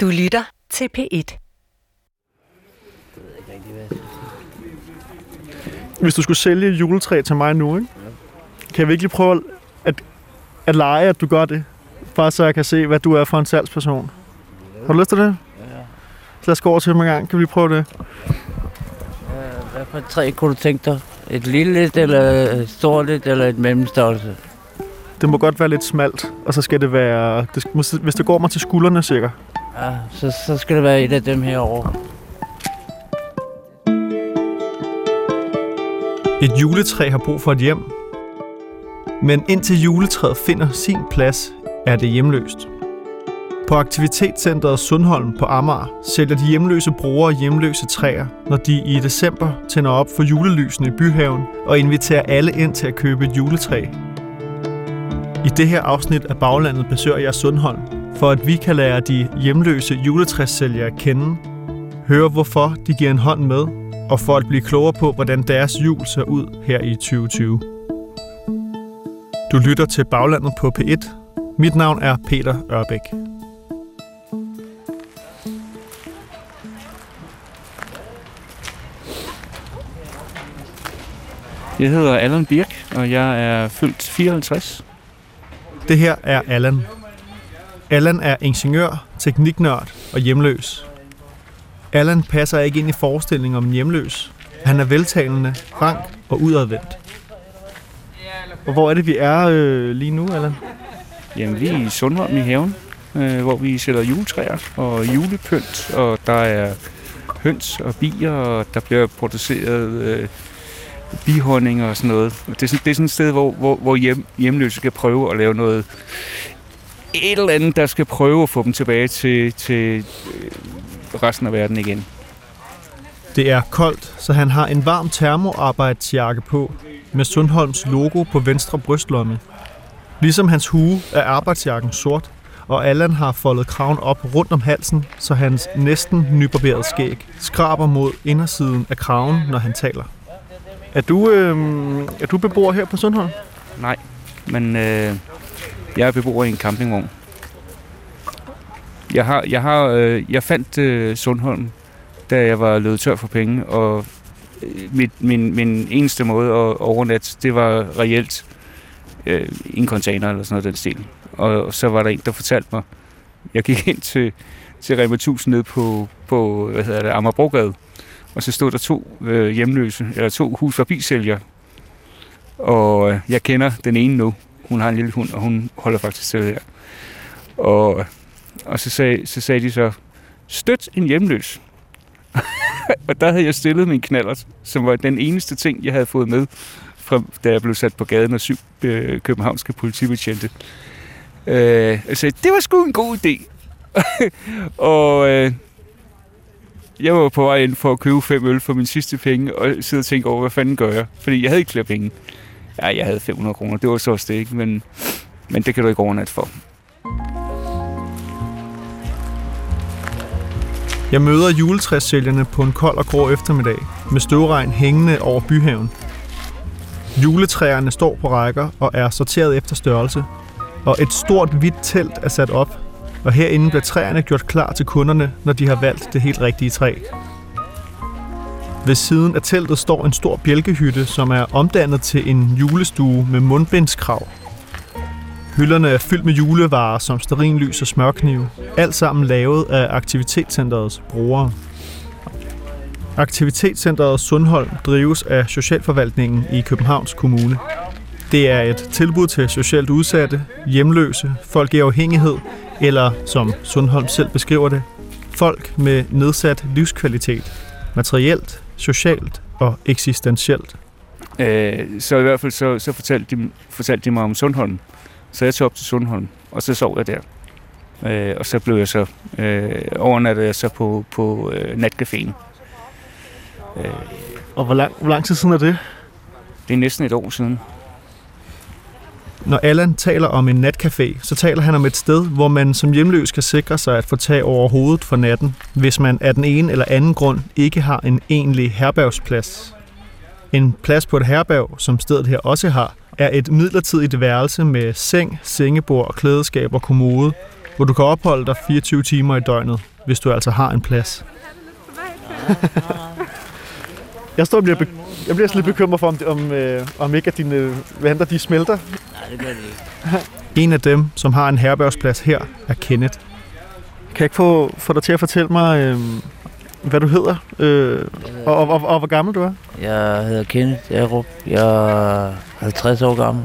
Du lytter til P1. Hvis du skulle sælge et juletræ til mig nu, ikke? kan jeg virkelig prøve at, at lege, at du gør det? Bare så jeg kan se, hvad du er for en salgsperson. Har du lyst til det? Ja. Så lad os gå over til ham en gang. Kan vi lige prøve det? Hvad for et træ kunne du tænke dig? Et lille et, eller et stort et, eller et mellemstørrelse? Det må godt være lidt smalt, og så skal det være... Det, hvis det går mig til skuldrene cirka. Ja, så, så skal det være et af dem herovre. Et juletræ har brug for et hjem. Men indtil juletræet finder sin plads, er det hjemløst. På aktivitetscenteret Sundholm på Amager sælger de hjemløse brugere hjemløse træer, når de i december tænder op for julelysene i byhaven og inviterer alle ind til at købe et juletræ. I det her afsnit af Baglandet besøger jeg Sundholm, for at vi kan lære de hjemløse juletræssælgere at kende, høre hvorfor de giver en hånd med, og for at blive klogere på, hvordan deres jul ser ud her i 2020. Du lytter til Baglandet på P1. Mit navn er Peter Ørbæk. Jeg hedder Allan Birk, og jeg er fyldt 54. Det her er Allan. Allan er ingeniør, tekniknørd og hjemløs. Allan passer ikke ind i forestillingen om en hjemløs. Han er veltalende, frank og udadvendt. Og hvor er det, vi er øh, lige nu, Allan? Jamen, vi er i Sundholm i haven, øh, hvor vi sætter juletræer og julepynt, og der er høns og bier, og der bliver produceret øh, bihonning og sådan noget. Det, er sådan, det er sådan et sted, hvor, hvor, hvor hjem, hjemløse kan prøve at lave noget et eller andet, der skal prøve at få dem tilbage til, til øh, resten af verden igen. Det er koldt, så han har en varm termoarbejdsjakke på, med Sundholms logo på venstre brystlomme. Ligesom hans hue er arbejdsjakken sort, og Allan har foldet kraven op rundt om halsen, så hans næsten nybarberede skæg skraber mod indersiden af kraven, når han taler. Er du, øh, er du beboer her på Sundholm? Nej, men øh, jeg er beboer i en campingvogn. Jeg har, jeg har, øh, jeg fandt øh, Sundholm, da jeg var løbet tør for penge, og øh, mit, min, min eneste måde at overnatte, det var reelt øh, en container eller sådan noget den stil. Og så var der en, der fortalte mig, jeg gik ind til, til Rema 1000 nede på, på hvad hedder det, Amagerbrogade, og så stod der to øh, hjemløse, eller to hus forbi. Og øh, jeg kender den ene nu. Hun har en lille hund, og hun holder faktisk til her. Og, og så, sagde, så sagde de så, støt en hjemløs. og der havde jeg stillet min knallert, som var den eneste ting, jeg havde fået med, fra, da jeg blev sat på gaden af syv øh, københavnske politibetjente. Øh, jeg sagde, det var sgu en god idé. og øh, jeg var på vej ind for at købe fem øl for min sidste penge, og sidde og tænke over, hvad fanden gør jeg? Fordi jeg havde ikke flere penge. Ja, jeg havde 500 kroner, det var så også det, ikke? Men, men det kan du ikke overnatte for. Jeg møder juletræssælgerne på en kold og grå eftermiddag, med støvregn hængende over byhaven. Juletræerne står på rækker og er sorteret efter størrelse, og et stort hvidt telt er sat op, og herinde bliver træerne gjort klar til kunderne, når de har valgt det helt rigtige træ. Ved siden af teltet står en stor bjælkehytte, som er omdannet til en julestue med mundbindskrav. Hylderne er fyldt med julevarer som sterinlys og smørknive, alt sammen lavet af Aktivitetscenterets brugere. Aktivitetscenteret Sundholm drives af Socialforvaltningen i Københavns Kommune. Det er et tilbud til socialt udsatte, hjemløse, folk i afhængighed, eller som Sundholm selv beskriver det, folk med nedsat livskvalitet, materielt, socialt og eksistentielt. Øh, så i hvert fald så, så fortalte, de, fortalte de mig om Sundholm. Så jeg tog op til Sundholm, og så sov jeg der. Øh, og så blev jeg så, øh, overnattede jeg så på, på øh, natcaféen. Øh, Og hvor lang, hvor lang tid siden er det? det er næsten et år siden. Når Allan taler om en natcafé, så taler han om et sted, hvor man som hjemløs kan sikre sig at få tag over hovedet for natten, hvis man af den ene eller anden grund ikke har en egentlig herbergsplads. En plads på et herberg, som stedet her også har, er et midlertidigt værelse med seng, sengebord, klædeskab og kommode, hvor du kan opholde dig 24 timer i døgnet, hvis du altså har en plads. jeg står og bliver, be- jeg bliver lidt bekymret for, om, om, øh, om ikke at dine vandre de smelter. Det gør det ikke. En af dem, som har en herbergsplads her, er Kenneth. Kan jeg ikke få, få dig til at fortælle mig, øh, hvad du hedder, øh, og, og, og, og hvor gammel du er? Jeg hedder Kenneth Erup. Jeg er 50 år gammel.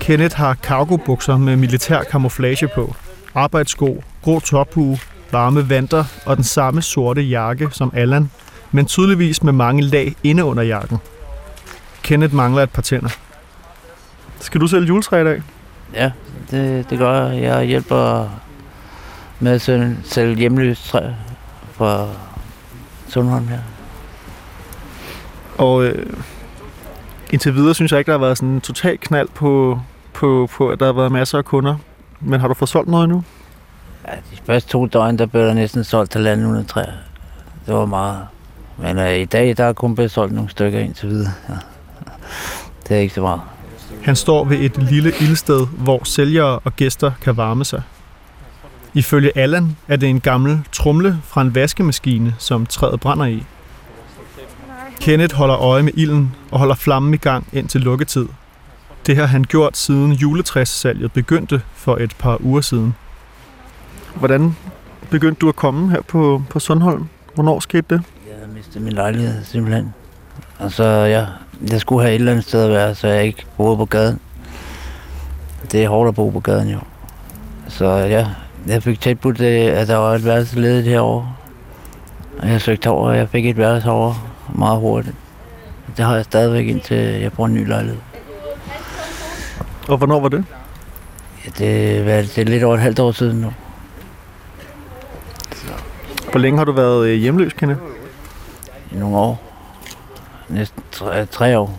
Kenneth har cargobukser med militær camouflage på, arbejdssko, grå tophue, varme vanter og den samme sorte jakke som Allan, men tydeligvis med mange lag inde under jakken. Kenneth mangler et par tænder. Skal du sælge juletræ i dag? Ja, det, det gør jeg. Jeg hjælper med at sælge, sælge hjemløst træ fra Sundholm her. Og øh, indtil videre synes jeg ikke, der har været sådan en total knald på, på, på, at der har været masser af kunder. Men har du fået solgt noget nu? Ja, de første to døgn, der blev der næsten solgt til landet træ. Det var meget. Men øh, i dag, der er kun blevet solgt nogle stykker indtil videre. Ja. Det er ikke så meget. Han står ved et lille ildsted, hvor sælgere og gæster kan varme sig. Ifølge Allan er det en gammel trumle fra en vaskemaskine, som træet brænder i. Kenneth holder øje med ilden og holder flammen i gang indtil lukketid. Det har han gjort siden juletræssalget begyndte for et par uger siden. Hvordan begyndte du at komme her på, på Sundholm? Hvornår skete det? Jeg havde mistet min lejlighed simpelthen. Og så ja, jeg skulle have et eller andet sted at være, så jeg ikke boede på gaden. Det er hårdt at bo på gaden jo. Så ja, jeg fik tilbudt, det, at der var et værelse ledigt herovre. Og jeg søgte over, og jeg fik et værelse herovre meget hurtigt. Det har jeg stadigvæk indtil jeg får en ny lejlighed. Og hvornår var det? Ja, det, det, det er lidt over et halvt år siden nu. Hvor længe har du været øh, hjemløs, Kenneth? I nogle år. Næsten tre, tre år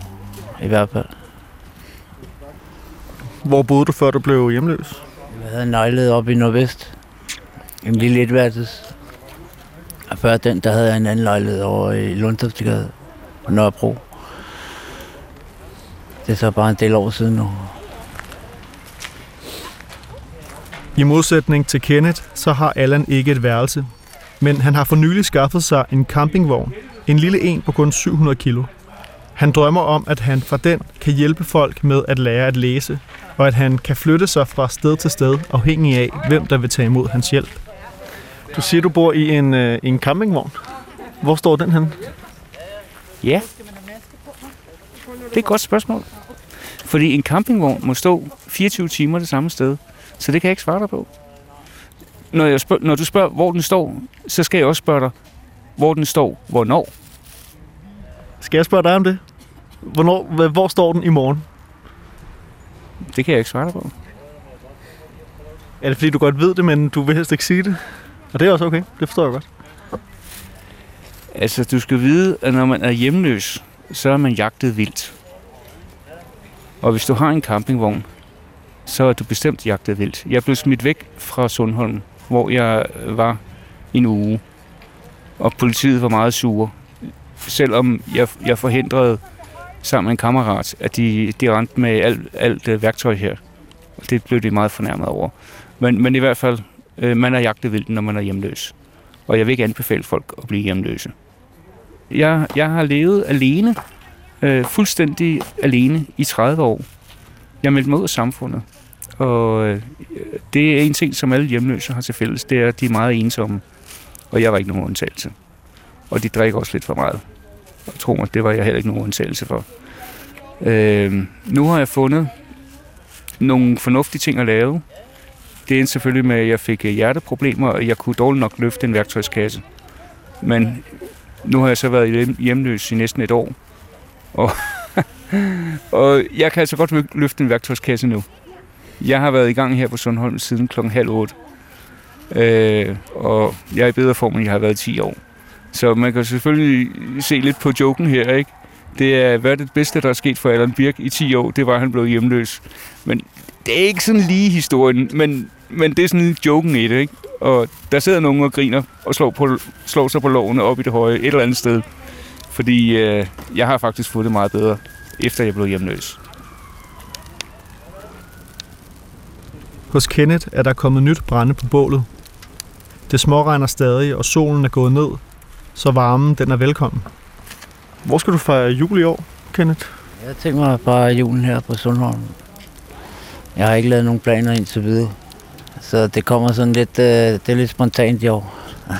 i hvert fald. Hvor boede du, før du blev hjemløs? Jeg havde en lejlighed oppe i Nordvest. En lille etværelses. Og før den, der havde jeg en anden lejlighed over i Lundtoftegade på Nørrebro. Det er så bare en del år siden nu. I modsætning til Kenneth, så har Allan ikke et værelse. Men han har for nylig skaffet sig en campingvogn. En lille en på kun 700 kilo. Han drømmer om, at han fra den kan hjælpe folk med at lære at læse, og at han kan flytte sig fra sted til sted, afhængig af, hvem der vil tage imod hans hjælp. Du siger, du bor i en, øh, en campingvogn. Hvor står den hen? Ja. Det er et godt spørgsmål. Fordi en campingvogn må stå 24 timer det samme sted. Så det kan jeg ikke svare dig på. Når, jeg spørger, når du spørger, hvor den står, så skal jeg også spørge dig, hvor den står, hvornår. Skal jeg spørge dig om det? Hvornår, hvor står den i morgen? Det kan jeg ikke svare dig på. Er det fordi, du godt ved det, men du vil helst ikke sige det? Og det er også okay. Det forstår jeg godt. Altså, du skal vide, at når man er hjemløs, så er man jagtet vildt. Og hvis du har en campingvogn, så er du bestemt jagtet vildt. Jeg blev smidt væk fra Sundholm, hvor jeg var en uge. Og politiet var meget sure. Selvom jeg, jeg forhindrede sammen med en kammerat, at de, de rendte med alt, alt øh, værktøj her. Og det blev de meget fornærmet over. Men, men i hvert fald, øh, man er jagtet vildt, når man er hjemløs. Og jeg vil ikke anbefale folk at blive hjemløse. Jeg, jeg har levet alene, øh, fuldstændig alene i 30 år. Jeg meldte mig ud af samfundet. Og øh, det er en ting, som alle hjemløse har til fælles, det er, at de er meget ensomme. Og jeg var ikke nogen undtagelse. Og de drikker også lidt for meget. Og tro mig, det var jeg heller ikke nogen undtagelse for. Øh, nu har jeg fundet nogle fornuftige ting at lave. Det er selvfølgelig med, at jeg fik øh, hjerteproblemer, og jeg kunne dårligt nok løfte en værktøjskasse. Men nu har jeg så været hjemløs i næsten et år. Og, og jeg kan altså godt løfte en værktøjskasse nu. Jeg har været i gang her på Sundholm siden klokken halv otte. Øh, og jeg er i bedre form, end jeg har været i 10 år. Så man kan selvfølgelig se lidt på joken her, ikke? Det er, hvad er det bedste, der er sket for Allan Birk i 10 år? Det var, at han blev hjemløs. Men det er ikke sådan lige historien, men, men det er sådan joken i det, ikke? Og der sidder nogen og griner og slår, på, slår sig på lovene op i det høje et eller andet sted. Fordi øh, jeg har faktisk fået det meget bedre, efter jeg blev hjemløs. Hos Kenneth er der kommet nyt brænde på bålet. Det småregner stadig, og solen er gået ned, så varmen den er velkommen. Hvor skal du fejre jul i år, Kenneth? Jeg tænker mig bare julen her på Sundholm. Jeg har ikke lavet nogen planer indtil videre. Så det kommer sådan lidt, øh, det er lidt spontant i år.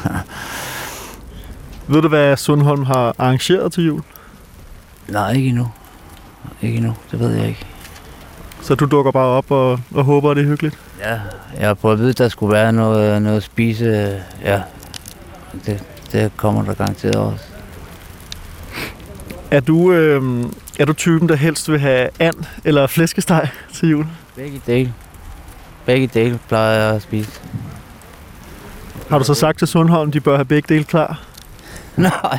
Ved du, hvad Sundholm har arrangeret til jul? Nej, ikke endnu. Ikke endnu, det ved jeg ikke. Så du dukker bare op og, og håber, at det er hyggeligt? Ja, jeg har prøvet at vide, at der skulle være noget, noget at spise. Ja, det, det kommer der garanteret også. Er du, øh, er du typen, der helst vil have and eller flæskesteg til jul? Begge dele. Begge dele plejer jeg at spise. Har du så sagt til Sundholm, de bør have begge dele klar? Nej,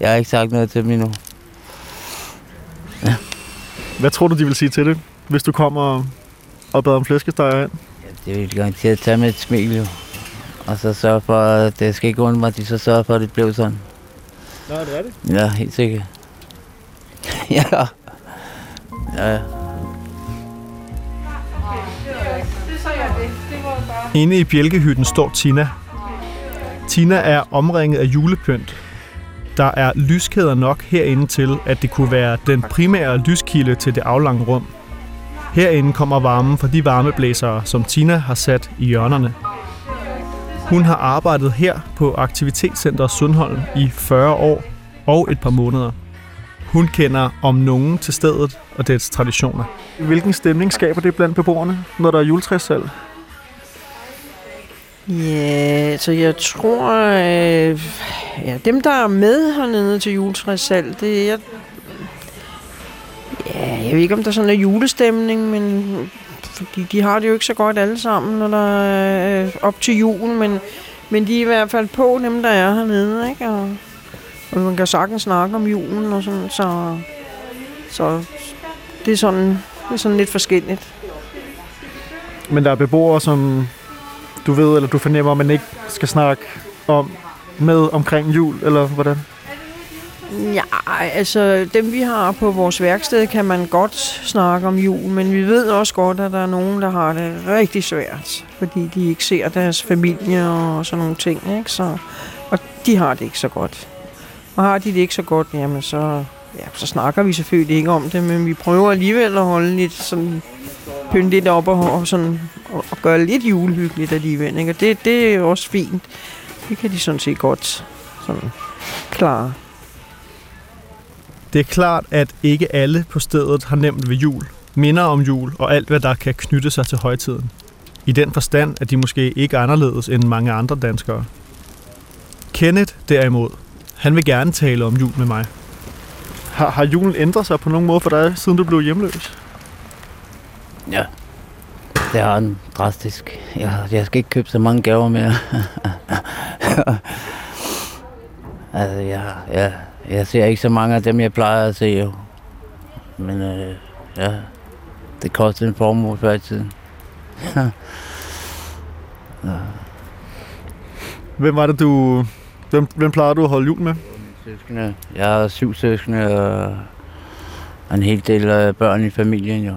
jeg har ikke sagt noget til dem endnu. Hvad tror du, de vil sige til det, hvis du kommer og, bad om flæskesteg and? Ja, det vil de garanteret tage med et smil jo. Og så sørge for, at det skal ikke undre mig, at de så sørger for, at det blev sådan. Nå, det er det. Ja, helt sikkert. ja. Ja, ja. Inde i bjælkehytten står Tina. Tina er omringet af julepynt. Der er lyskæder nok herinde til, at det kunne være den primære lyskilde til det aflange rum. Herinde kommer varmen fra de varmeblæsere, som Tina har sat i hjørnerne. Hun har arbejdet her på Aktivitetscenter Sundholm i 40 år og et par måneder. Hun kender om nogen til stedet og dets traditioner. Hvilken stemning skaber det blandt beboerne, når der er juletræssalg? Ja, så jeg tror, øh, ja, dem der er med hernede til juletræssalg, det er, jeg, ja, jeg ved ikke om der sådan er julestemning, men fordi de har det jo ikke så godt alle sammen, når der er øh, op til jul, men, men de er i hvert fald på, dem der er hernede, ikke? Og, og man kan sagtens snakke om julen og sådan, så, så det er sådan, det er sådan lidt forskelligt. Men der er beboere, som du ved, eller du fornemmer, man ikke skal snakke om med omkring jul, eller hvordan? Ja, altså dem vi har på vores værksted, kan man godt snakke om jul, men vi ved også godt, at der er nogen, der har det rigtig svært, fordi de ikke ser deres familie og sådan nogle ting, ikke? Så, og de har det ikke så godt. Og har de det ikke så godt, jamen så, ja, så snakker vi selvfølgelig ikke om det, men vi prøver alligevel at holde lidt sådan pynte lidt op og, og, sådan, og, og gøre lidt julehyggeligt alligevel. Ikke? Og det, det er også fint. Det kan de sådan set godt sådan klare. Det er klart, at ikke alle på stedet har nemt ved jul, minder om jul og alt, hvad der kan knytte sig til højtiden. I den forstand, at de måske ikke er anderledes end mange andre danskere. Kenneth derimod, han vil gerne tale om jul med mig. Har, har julen ændret sig på nogen måde for dig, siden du blev hjemløs? Ja, det har den drastisk. Jeg, jeg skal ikke købe så mange gaver mere. altså, jeg, jeg, jeg ser ikke så mange af dem, jeg plejer at se jo. Men øh, ja, det koster en formue før i tiden. ja. Hvem var det, du... Hvem, hvem plejer du at holde jul med? Søskende. Jeg har syv søskende og en hel del af børn i familien jo.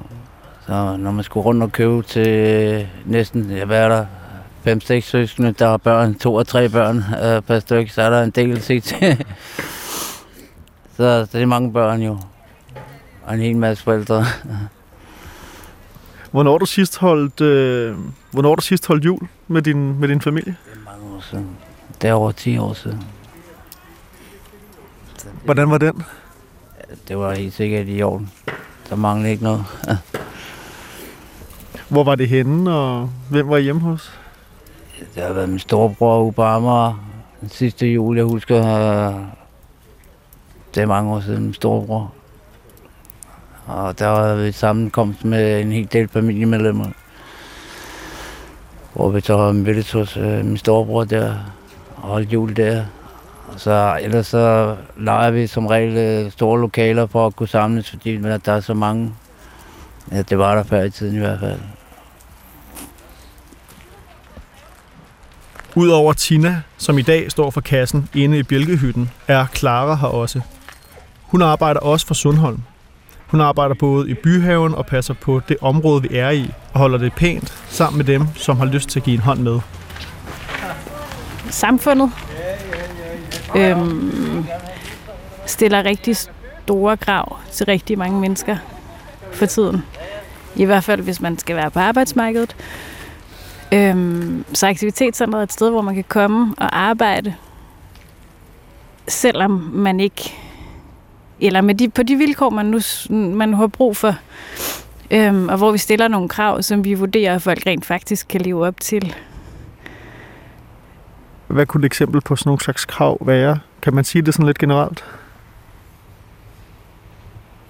Så når man skulle rundt og købe til næsten, ja, hvad er der, 5-6 søskende, der har børn, to og tre børn øh, per stykke, så er der en del at se til. så, så det er mange børn jo. Og en hel masse forældre. Hvornår du sidst holdt, øh, hvornår du sidst holdt jul med din, med din familie? Det er mange år siden. Det er over 10 år siden. Hvordan var den? Det var helt sikkert i orden. Der manglede ikke noget. Hvor var det henne, og hvem var hjemme hos? Det har været min storebror Amager. Den sidste jul, jeg husker, øh, det er mange år siden, min storebror. Og der var vi sammenkomst med en hel del familiemedlemmer. Hvor vi så mødtes hos øh, min storebror der og holdt jul der. Og så ellers så leger vi som regel øh, store lokaler for at kunne samles, fordi der er så mange. Ja, det var der før i tiden i hvert fald. Udover Tina, som i dag står for kassen inde i Bjælkehytten, er Clara her også. Hun arbejder også for Sundholm. Hun arbejder både i byhaven og passer på det område, vi er i, og holder det pænt sammen med dem, som har lyst til at give en hånd med. Samfundet øhm, stiller rigtig store krav til rigtig mange mennesker for tiden. I hvert fald, hvis man skal være på arbejdsmarkedet. Øhm, så aktivitetscentret er et sted, hvor man kan komme og arbejde, selvom man ikke, eller med de, på de vilkår, man nu man har brug for, øhm, og hvor vi stiller nogle krav, som vi vurderer, at folk rent faktisk kan leve op til. Hvad kunne et eksempel på sådan nogle slags krav være? Kan man sige det sådan lidt generelt?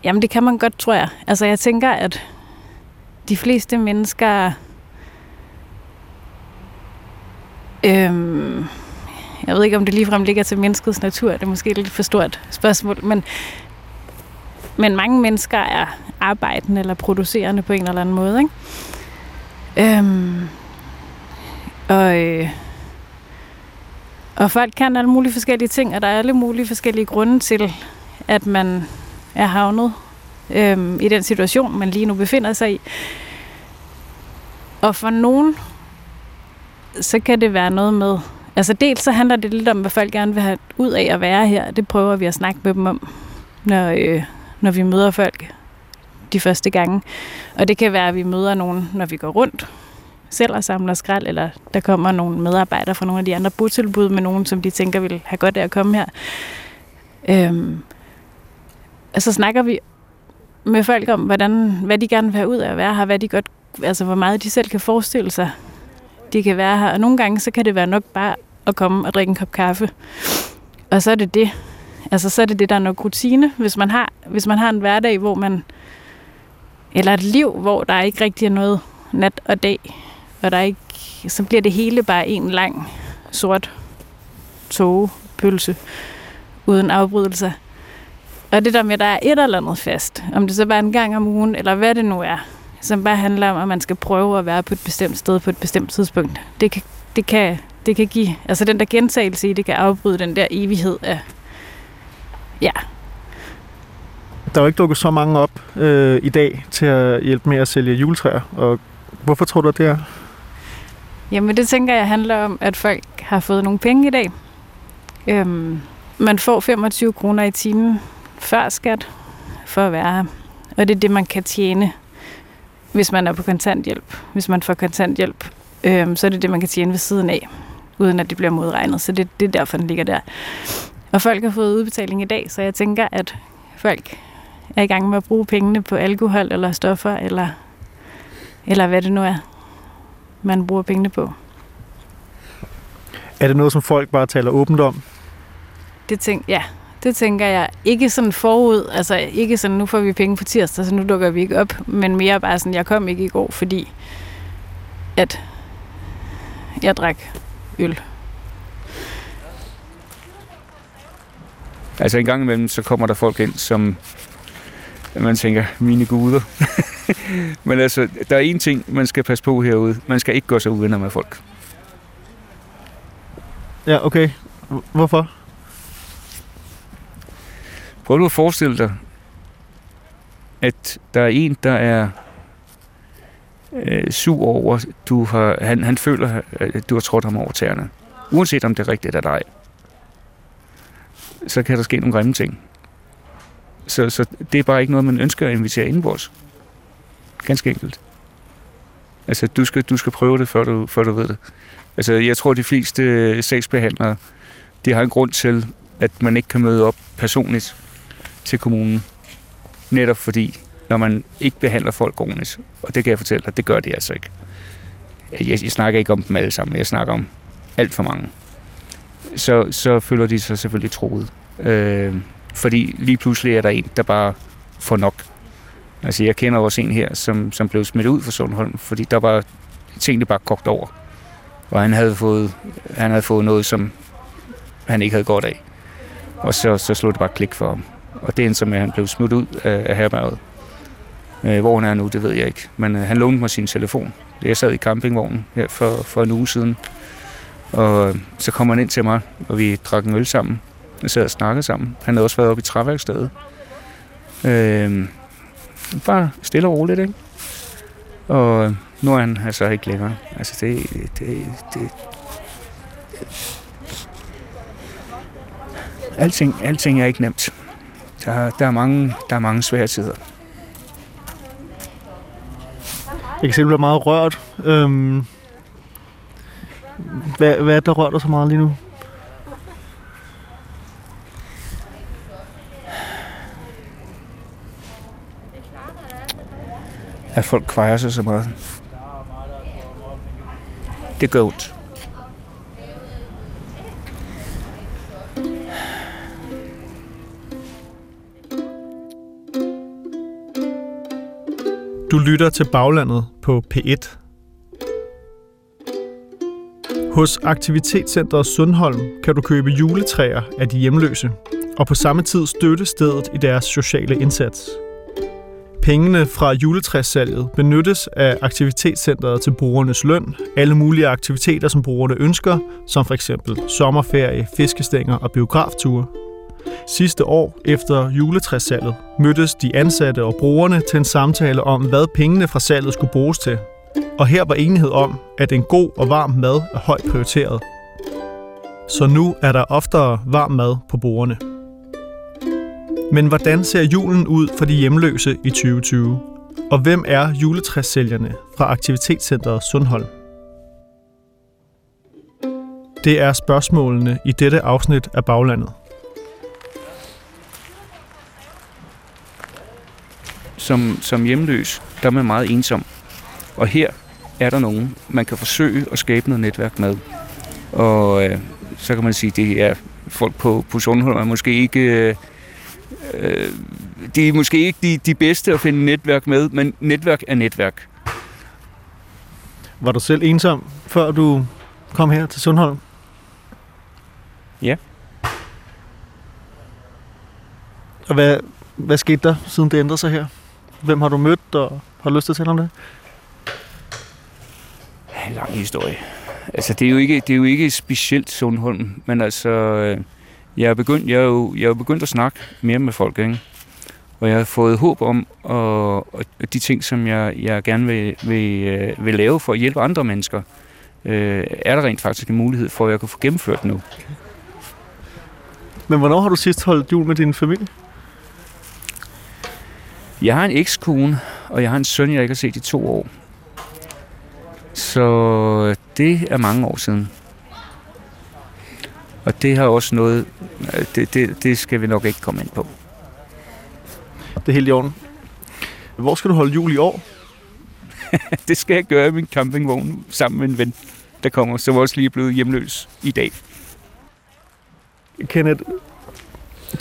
Jamen, det kan man godt, tror jeg. Altså, jeg tænker, at de fleste mennesker... Øhm, jeg ved ikke, om det ligefrem ligger til menneskets natur. Det er måske et lidt for stort spørgsmål. Men, men mange mennesker er arbejdende eller producerende på en eller anden måde. Ikke? Øhm, og, øh, og folk kan alle mulige forskellige ting, og der er alle mulige forskellige grunde til, at man er havnet øhm, i den situation, man lige nu befinder sig i. Og for nogen, så kan det være noget med... Altså dels så handler det lidt om, hvad folk gerne vil have ud af at være her. Det prøver vi at snakke med dem om, når, øh, når vi møder folk de første gange. Og det kan være, at vi møder nogen, når vi går rundt selv og samler skrald, eller der kommer nogle medarbejdere fra nogle af de andre botilbud med nogen, som de tænker vil have godt af at komme her. Øhm, Så snakker vi med folk om, hvordan, hvad de gerne vil have ud af at være her, hvad de godt, altså hvor meget de selv kan forestille sig, de kan være her. Og nogle gange, så kan det være nok bare at komme og drikke en kop kaffe. Og så er det det. Altså, så er det det, der er nok rutine. Hvis man har, hvis man har en hverdag, hvor man... Eller et liv, hvor der ikke rigtig er noget nat og dag, og der ikke, så bliver det hele bare en lang sort togepølse uden afbrydelser. Og det der med, at der er et eller andet fast, om det så bare en gang om ugen, eller hvad det nu er, som bare handler om, at man skal prøve at være på et bestemt sted på et bestemt tidspunkt. Det kan, det kan, det kan give, altså den der gentagelse i, det kan afbryde den der evighed af, ja. Der er jo ikke dukket så mange op øh, i dag til at hjælpe med at sælge juletræer, og hvorfor tror du, det er? Jamen det tænker jeg handler om, at folk har fået nogle penge i dag. Øhm, man får 25 kroner i timen før skat for at være her. Og det er det, man kan tjene, hvis man er på kontanthjælp. Hvis man får kontanthjælp, øhm, så er det det, man kan tjene ved siden af, uden at det bliver modregnet. Så det, det er derfor, den ligger der. Og folk har fået udbetaling i dag, så jeg tænker, at folk er i gang med at bruge pengene på alkohol eller stoffer, eller, eller hvad det nu er, man bruger pengene på. Er det noget, som folk bare taler åbent om? Det tænker ja, det tænker jeg ikke sådan forud, altså ikke sådan, nu får vi penge på tirsdag, så nu dukker vi ikke op, men mere bare sådan, jeg kom ikke i går, fordi at jeg drak øl. Altså en gang imellem, så kommer der folk ind, som man tænker, mine guder. Men altså, der er en ting, man skal passe på herude. Man skal ikke gå så uvenner med folk. Ja, okay. Hvorfor? Prøv nu at forestille dig, at der er en, der er øh, sur over, du har, han, han føler, at du har trådt ham over tæerne. Uanset om det er rigtigt eller ej. Så kan der ske nogle grimme ting. Så, så det er bare ikke noget, man ønsker at invitere indenbords. Ganske enkelt. Altså, du skal, du skal prøve det, før du, før du ved det. Altså, jeg tror, de fleste øh, sagsbehandlere, de har en grund til, at man ikke kan møde op personligt til kommunen. Netop fordi, når man ikke behandler folk ordentligt, og det kan jeg fortælle dig, det gør de altså ikke. Jeg, jeg snakker ikke om dem alle sammen, jeg snakker om alt for mange. Så, så føler de sig selvfølgelig troet. Øh, fordi lige pludselig er der en, der bare får nok. Altså jeg kender også en her, som, som blev smidt ud fra Sundholm, fordi der var tingene bare kogt over. Og han havde fået, han havde fået noget, som han ikke havde godt af. Og så, så slog det bare klik for ham. Og det endte som, at han blev smidt ud af, af herberget. Øh, hvor han er nu, det ved jeg ikke. Men øh, han lånte mig sin telefon. Jeg sad i campingvognen her for, for en uge siden. Og øh, så kom han ind til mig, og vi drak en øl sammen. Vi sad og snakkede sammen. Han havde også været oppe i træværkstedet. Øh, bare stille og roligt, ikke? Og øh, Nu er han altså ikke længere. Altså det, det, det, alting, alting er ikke nemt. Der, der, er mange, der er mange svære tider. Jeg kan se, at du bliver meget rørt. Øhm, hvad, hvad er det, der rører dig så meget lige nu? At folk kvejer sig så meget. Det gør ondt. Du lytter til Baglandet på P1. Hos Aktivitetscenteret Sundholm kan du købe juletræer af de hjemløse, og på samme tid støtte stedet i deres sociale indsats. Pengene fra juletræssalget benyttes af Aktivitetscenteret til brugernes løn, alle mulige aktiviteter, som brugerne ønsker, som for eksempel sommerferie, fiskestænger og biografture. Sidste år, efter juletræssalget, mødtes de ansatte og brugerne til en samtale om, hvad pengene fra salget skulle bruges til. Og her var enighed om, at en god og varm mad er højt prioriteret. Så nu er der oftere varm mad på bordene. Men hvordan ser julen ud for de hjemløse i 2020? Og hvem er juletræssælgerne fra Aktivitetscenteret Sundholm? Det er spørgsmålene i dette afsnit af Baglandet. Som, som hjemløs, der er man meget ensom. Og her er der nogen, man kan forsøge at skabe noget netværk med. Og øh, så kan man sige, det er folk på, på Sundholm er måske ikke... Øh, øh, de er måske ikke de, de bedste at finde netværk med, men netværk er netværk. Var du selv ensom, før du kom her til Sundholm? Ja. Og hvad, hvad skete der, siden det ændrede sig her? Hvem har du mødt, og har lyst til at tale om det? En lang historie. Altså, det er jo ikke, det er jo ikke specielt Sundholm, men altså, øh, jeg er begyndt, jeg er jo, jeg er begyndt at snakke mere med folk, ikke? Og jeg har fået håb om, og, og de ting, som jeg, jeg gerne vil, vil, øh, vil lave for at hjælpe andre mennesker, øh, er der rent faktisk en mulighed for, at jeg kan få gennemført nu. Men hvornår har du sidst holdt jul med din familie? Jeg har en ekskone, og jeg har en søn, jeg ikke har set i to år. Så det er mange år siden. Og det har også noget, det, det, det skal vi nok ikke komme ind på. Det er helt i orden. Hvor skal du holde jul i år? det skal jeg gøre i min campingvogn sammen med en ven, der kommer, som også lige er blevet hjemløs i dag. Kenneth,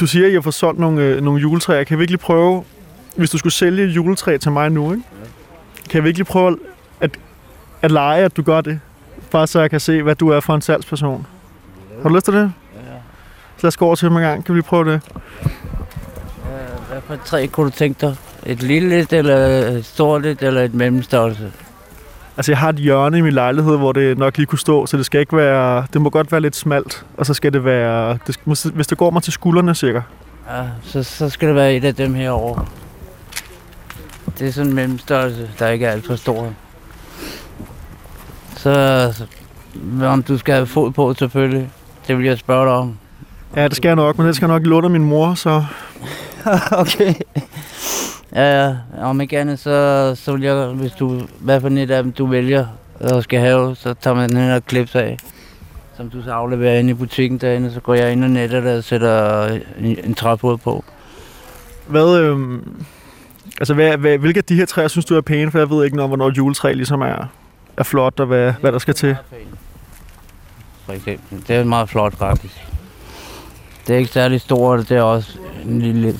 du siger, at I har fået solgt nogle, øh, nogle juletræer. Kan vi ikke lige prøve, hvis du skulle sælge et juletræ til mig nu, ikke? kan vi ikke lige prøve at, lege, at du gør det? Bare så jeg kan se, hvad du er for en salgsperson. Har du lyst til det? Ja. Så lad os gå over til ham en gang. Kan vi prøve det? Hvad for et træ kunne du tænke dig? Et lille et, eller et stort et, eller et mellemstørrelse? Altså, jeg har et hjørne i min lejlighed, hvor det nok lige kunne stå, så det skal ikke være... Det må godt være lidt smalt, og så skal det være... Det skal, hvis det går mig til skuldrene, cirka. Ja, så, så skal det være et af dem herovre. Det er sådan en mellemstørrelse, der ikke er alt for stor. Så, om du skal have fod på, selvfølgelig. Det vil jeg spørge dig om. Ja, det skal jeg nok, men det skal jeg nok låne min mor, så... okay. Ja, ja. Om ikke andet, så, så vil jeg, hvis du, hvad for et af dem du vælger og skal have, så tager man den her klips af. Som du så afleverer ind i butikken derinde, så går jeg ind og netter det og sætter en, en træfod på. Hvad, øhm, altså, hvad, hvad, hvilke af de her træer synes du er pæne? For jeg ved ikke noget om, hvornår et juletræ ligesom er, er flot, og hvad, hvad der skal til. For eksempel. Det er meget flot faktisk. Det er ikke særlig stort, det er også en lille...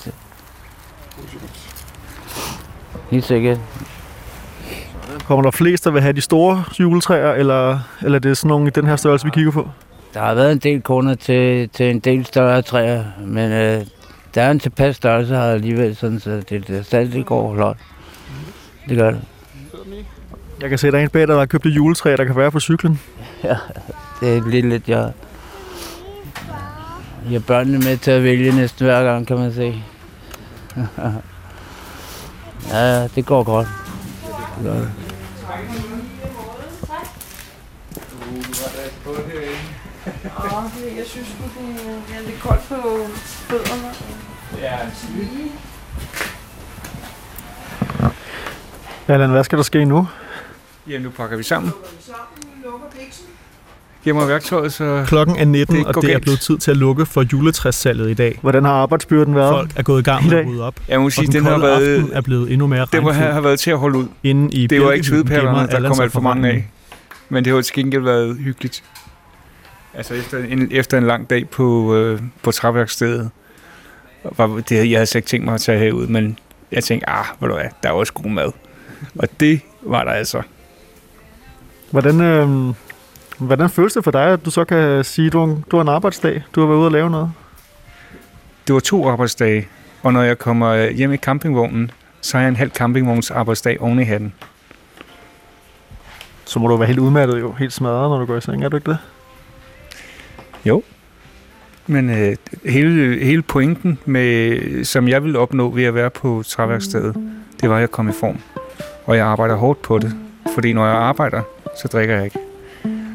Helt sikkert. Kommer der flest, der vil have de store juletræer, eller, eller er det sådan nogle i den her størrelse, vi kigger på? Der har været en del kunder til, til en del større træer, men øh, der er en tilpas størrelse her alligevel, sådan, så det, det stadig det går flot. Det gør det. Jeg kan se, der er en bag, der har købt et juletræ, der kan være på cyklen. Ja, det er lidt, lidt, jeg... Jeg har børnene med til at vælge næsten hver gang, kan man se. ja, det går godt. Ja. Jeg synes, det er lidt koldt på fødderne. Ja, det er Allan, hvad skal der ske nu? Jamen, nu pakker vi sammen. Giv mig værktøjet, så... Klokken er 19, Det og det er galt. blevet tid til at lukke for juletræssalget i dag. Hvordan har arbejdsbyrden været? Folk er gået i gang med at rydde op, Jeg må og sige, den den har været... aften er blevet endnu mere Det må have, regnfuld. have været til at holde ud. Inde i Det var ikke gemmer svedpærlerne, der kom alt for mange af. Men det har til gengæld været hyggeligt. Altså efter en, efter en lang dag på, øh, på træværkstedet, var det, jeg havde slet ikke tænkt mig at tage herud, men jeg tænkte, ah, ved du hvad, der er også god mad. Og det var der altså. Hvordan, øh, hvordan føles det for dig, at du så kan sige, at du, du har en arbejdsdag? Du har været ude og lave noget? Det var to arbejdsdage, og når jeg kommer hjem i campingvognen, så har jeg en halv campingvogns arbejdsdag oven i hatten. Så må du være helt udmattet jo, helt smadret, når du går i seng, er du ikke det? Men øh, hele, hele pointen, med, som jeg ville opnå ved at være på træværkstedet, det var, at jeg kom i form. Og jeg arbejder hårdt på det. Fordi når jeg arbejder, så drikker jeg ikke.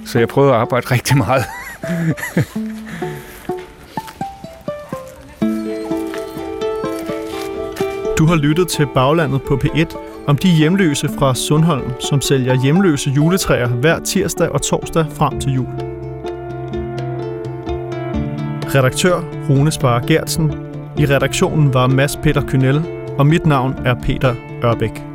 Så jeg prøvede at arbejde rigtig meget. Du har lyttet til Baglandet på P1 om de hjemløse fra Sundholm, som sælger hjemløse juletræer hver tirsdag og torsdag frem til jul. Redaktør Rune Sparer Gertsen. I redaktionen var Mads Peter Kynel, og mit navn er Peter Ørbæk.